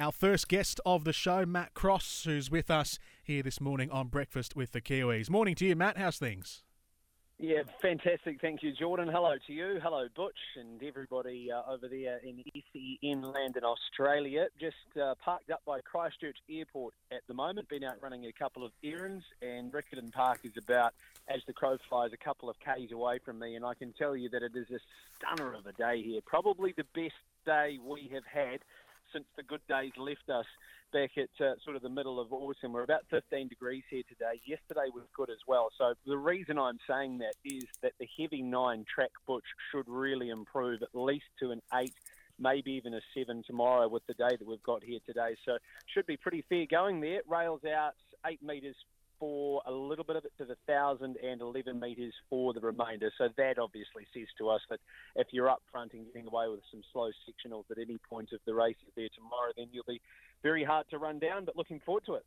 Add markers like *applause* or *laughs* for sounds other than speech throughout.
Our first guest of the show, Matt Cross, who's with us here this morning on Breakfast with the Kiwis. Morning to you, Matt. How's things? Yeah, fantastic. Thank you, Jordan. Hello to you. Hello, Butch, and everybody uh, over there in SEN land in Australia. Just uh, parked up by Christchurch Airport at the moment. Been out running a couple of errands, and Riccarton Park is about, as the crow flies, a couple of k's away from me. And I can tell you that it is a stunner of a day here. Probably the best day we have had since the good days left us back at uh, sort of the middle of autumn. We're about 15 degrees here today. Yesterday was good as well. So the reason I'm saying that is that the heavy nine track butch should really improve at least to an eight. Maybe even a seven tomorrow with the day that we've got here today. So should be pretty fair going there. Rails out eight metres for a little bit of it to the 1,000 and 11 metres for the remainder. So that obviously says to us that if you're up front and getting away with some slow sectionals at any point of the race there tomorrow, then you'll be very hard to run down, but looking forward to it.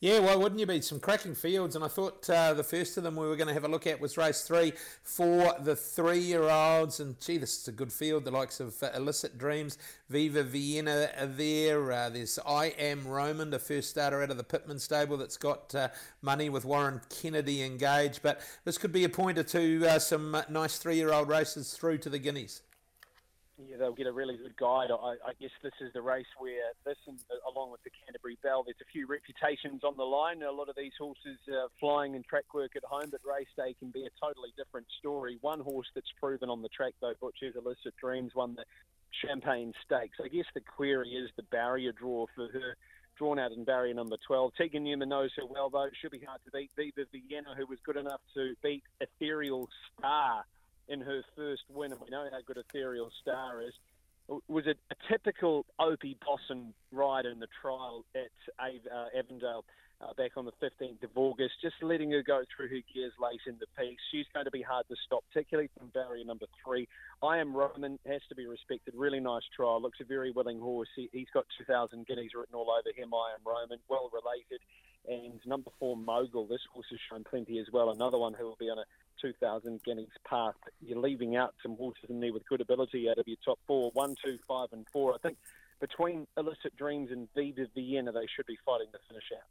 Yeah, why wouldn't you be? Some cracking fields, and I thought uh, the first of them we were going to have a look at was race three for the three-year-olds. And gee, this is a good field. The likes of uh, Illicit Dreams, Viva Vienna are there. Uh, there's I Am Roman, the first starter out of the Pitman stable that's got uh, money with Warren Kennedy engaged. But this could be a pointer to uh, some nice three-year-old races through to the Guineas. Yeah, they'll get a really good guide. I, I guess this is the race where this, and, along with the Canterbury Bell, there's a few reputations on the line. A lot of these horses uh, flying and track work at home, but race day can be a totally different story. One horse that's proven on the track, though, Butcher's Illicit Dreams, won the Champagne Stakes. I guess the query is the barrier draw for her drawn out in barrier number 12. Tegan Newman knows her well, though. It should be hard to beat Viva Vienna, who was good enough to beat Ethereal Star in her we know how good Ethereal Star is. Was it a typical Opie Bosson ride in the trial at uh, Avondale uh, back on the 15th of August? Just letting her go through her gears late in the piece. She's going to be hard to stop, particularly from barrier number three. I am Roman, has to be respected. Really nice trial. Looks a very willing horse. He, has got 2,000 guineas written all over him. I am Roman, well related. And number four, Mogul. This horse has shown plenty as well. Another one who will be on a 2,000 Guineas path. You're leaving out some horses in there with good ability out of your top four, one, two, five, and four. I think between Illicit Dreams and Viva Vienna, they should be fighting to finish out.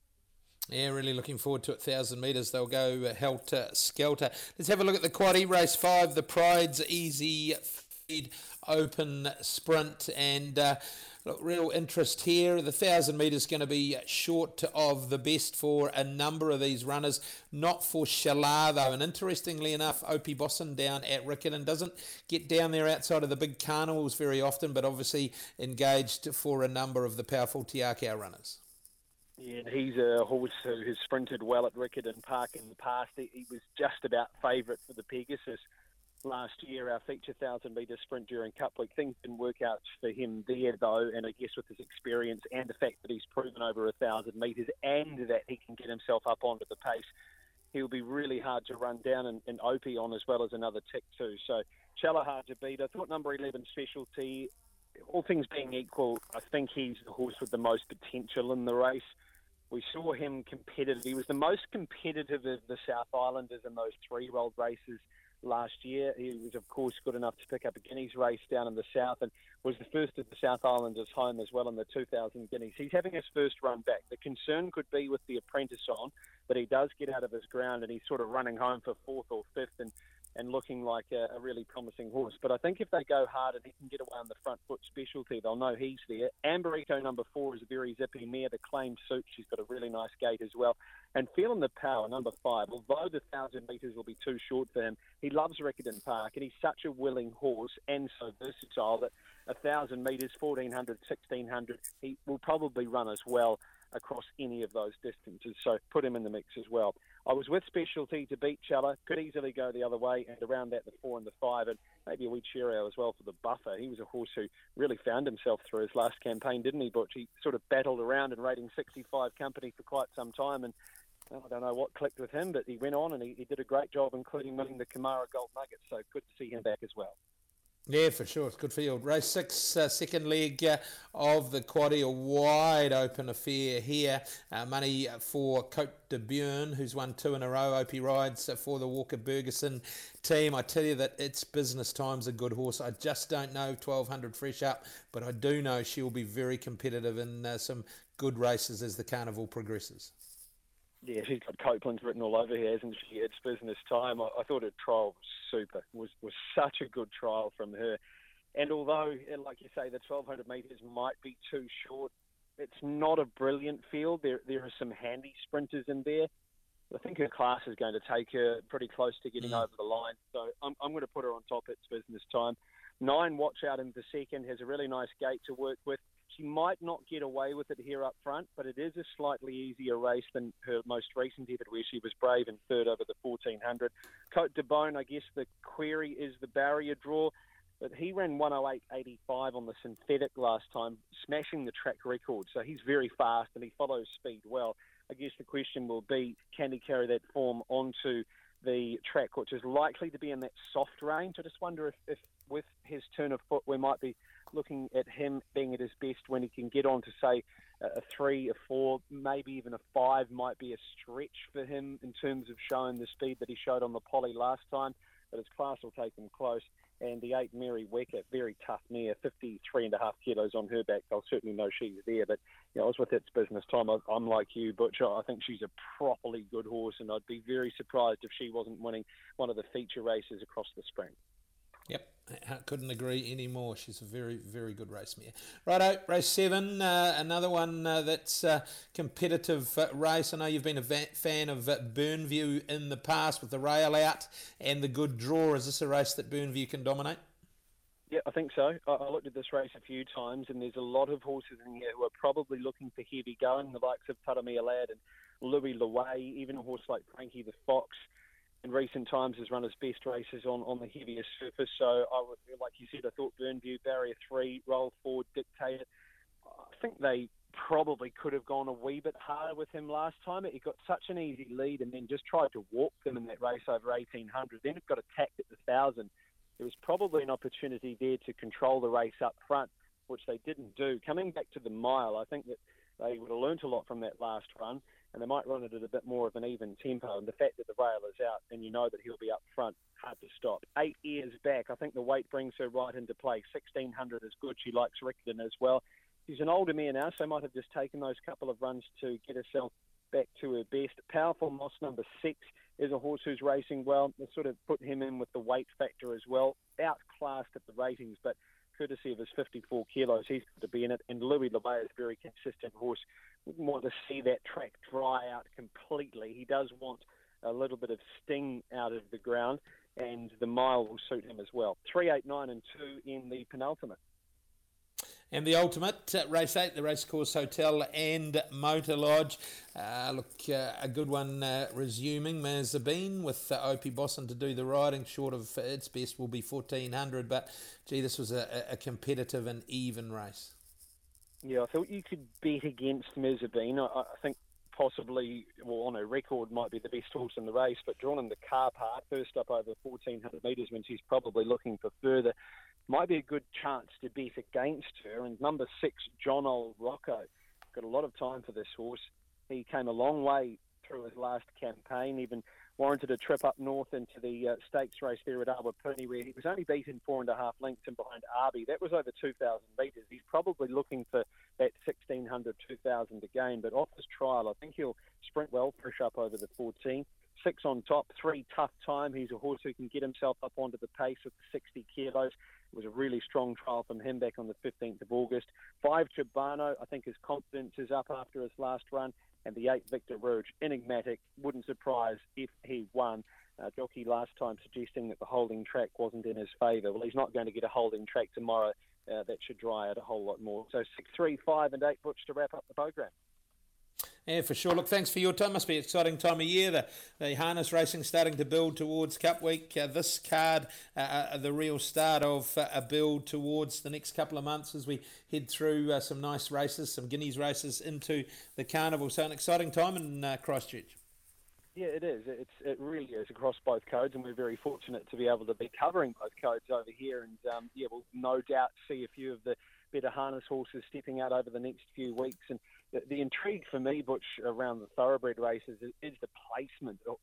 Yeah, really looking forward to it. Thousand metres, they'll go uh, helter skelter. Let's have a look at the quad E race five. The Pride's easy feed open sprint and. Uh, Look, real interest here. The 1,000 metres going to be short of the best for a number of these runners, not for Shalar though. And interestingly enough, Opie Bosson down at Riccarton doesn't get down there outside of the big carnivals very often, but obviously engaged for a number of the powerful Te Akau runners. Yeah, he's a horse who has sprinted well at Riccarton Park in the past. He, he was just about favourite for the Pegasus last year, our feature 1,000 metre sprint during Cup Week. Things didn't work out for him there, though, and I guess with his experience and the fact that he's proven over 1,000 metres and that he can get himself up onto the pace, he'll be really hard to run down and, and Opie on as well as another tick, too. So, Chella hard to beat. I thought number 11 specialty, all things being equal, I think he's the horse with the most potential in the race. We saw him competitive. He was the most competitive of the South Islanders in those three-year-old races last year. He was, of course, good enough to pick up a Guineas race down in the south and was the first of the South Islanders home as well in the 2000 Guineas. He's having his first run back. The concern could be with the apprentice on, but he does get out of his ground and he's sort of running home for fourth or fifth. And and looking like a, a, really promising horse. But I think if they go hard and he can get away on the front foot specialty, they'll know he's there. Amberito number four is a very zippy mare. The claim suit, she's got a really nice gait as well. And feeling the power, number five, although the thousand metres will be too short for him, he loves Riccarton Park and he's such a willing horse and so versatile that a thousand metres, 1400, 1600, he will probably run as well. Across any of those distances. So put him in the mix as well. I was with Specialty to beat Chella. Could easily go the other way, and around that the four and the five, and maybe a wee cheerio as well for the buffer. He was a horse who really found himself through his last campaign, didn't he, Butch? He sort of battled around in rating 65 company for quite some time, and I don't know what clicked with him, but he went on and he, he did a great job, including winning the Kumara Gold Nugget. So good to see him back as well. Yeah, for sure. It's good field. Race six, uh, second leg uh, of the quaddy, a wide open affair here. Uh, money for Cote de Björn, who's won two in a row. Opie rides for the Walker Bergerson team. I tell you that it's business time's a good horse. I just don't know 1200 fresh up, but I do know she'll be very competitive in uh, some good races as the carnival progresses. Yeah, she's got Coupland's written all over here, hasn't she? It's business time. I, I thought her trial was super. was was such a good trial from her. And although, like you say, the 1200 metres might be too short, it's not a brilliant field. There there are some handy sprinters in there. I think her class is going to take her pretty close to getting mm. over the line. So I'm, I'm going to put her on top. It's business time. Nine watch out in the second has a really nice gate to work with. She might not get away with it here up front, but it is a slightly easier race than her most recent effort, where she was brave and third over the 1400. Cote de Bone, I guess the query is the barrier draw, but he ran 108.85 on the synthetic last time, smashing the track record. So he's very fast and he follows speed well. I guess the question will be, can he carry that form onto the track, which is likely to be in that soft range? I just wonder if, if with his turn of foot, we might be looking at him being at his best when he can get on to say a three, a four, maybe even a five might be a stretch for him in terms of showing the speed that he showed on the poly last time. But his class will take him close. And the eight, Mary Wecker, very tough mare, 53 and a half kilos on her back. I'll certainly know she's there. But you know, I was with its business time. I'm like you, Butch. I think she's a properly good horse, and I'd be very surprised if she wasn't winning one of the feature races across the spring. Yep, I *laughs* couldn't agree anymore. She's a very, very good race mare. Righto, race seven, uh, another one uh, that's a competitive uh, race. I know you've been a va- fan of uh, Burnview in the past with the rail out and the good draw. Is this a race that Burnview can dominate? Yeah, I think so. I, I looked at this race a few times, and there's a lot of horses in here who are probably looking for heavy going, the likes of Paramia Lad and Louis Leway, even a horse like Frankie the Fox in recent times has run his best races on, on the heaviest surface. So I would, like you said, I thought Burnview barrier three, roll forward, dictated. I think they probably could have gone a wee bit harder with him last time. He got such an easy lead and then just tried to walk them in that race over 1800. Then it got attacked at the thousand. There was probably an opportunity there to control the race up front, which they didn't do. Coming back to the mile, I think that they would have learnt a lot from that last run and they might run it at a bit more of an even tempo. And the fact that the rail is out and you know that he'll be up front, hard to stop. Eight years back, I think the weight brings her right into play. 1600 is good. She likes Riccarton as well. She's an older mare now, so might have just taken those couple of runs to get herself back to her best. Powerful Moss number six is a horse who's racing well. They sort of put him in with the weight factor as well. Outclassed at the ratings, but courtesy of his 54 kilos, he's to be in it. And Louis LeVay is a very consistent horse want to see that track dry out completely. He does want a little bit of sting out of the ground, and the mile will suit him as well. Three, eight, nine, and two in the penultimate. And the ultimate, uh, race eight, the Racecourse Hotel and Motor Lodge. Uh, look, uh, a good one uh, resuming. Mazabine with uh, Opie Bosson to do the riding. Short of its best will be 1400, but gee, this was a, a competitive and even race. Yeah, I thought you could bet against Mezzabine. I, I think possibly, well, on a record, might be the best horse in the race, but drawn in the car part, first up over 1,400 metres when she's probably looking for further, might be a good chance to bet against her. And number six, John Old Rocco, got a lot of time for this horse. He came a long way through his last campaign, even warranted a trip up north into the uh, stakes race there at Awapuni, where he was only beaten four and a half lengths and behind Arby. That was over 2,000 metres. He's probably looking for that 1,600, 2,000 again. But off his trial, I think he'll sprint well, push up over the 14. Six on top, three tough time. He's a horse who can get himself up onto the pace of the 60 kilos. It was a really strong trial from him back on the 15th of August. Five Chibano, I think his confidence is up after his last run and the eight Victor Rouge. Enigmatic, wouldn't surprise if he won. Uh, jockey last time suggesting that the holding track wasn't in his favour. Well, he's not going to get a holding track tomorrow. Uh, that should dry out a whole lot more. So six, three, five, and eight books to wrap up the program. Yeah, for sure. Look, thanks for your time. Must be an exciting time of year. The, the harness racing starting to build towards Cup Week. Uh, this card, uh, uh, the real start of uh, a build towards the next couple of months as we head through uh, some nice races, some Guineas races into the carnival. So an exciting time in uh, Christchurch. Yeah, it is. It's it really is across both codes, and we're very fortunate to be able to be covering both codes over here. And um, yeah, we'll no doubt see a few of the better harness horses stepping out over the next few weeks. And the, the intrigue for me, Butch, around the thoroughbred races is, is, the placement. Uh,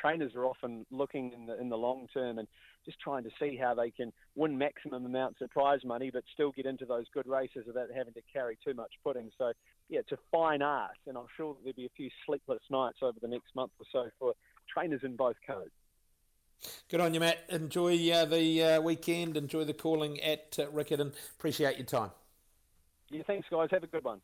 trainers are often looking in the in the long term and just trying to see how they can win maximum amounts of prize money, but still get into those good races without having to carry too much pudding. So yeah, it's a fine art, and I'm sure there'll be a few sleepless nights over the next month or so for trainers in both codes. Good on you, Matt. Enjoy uh, the uh, weekend. Enjoy the calling at uh, Riccarton. Appreciate your time. Yeah, thanks, guys. Have a good one.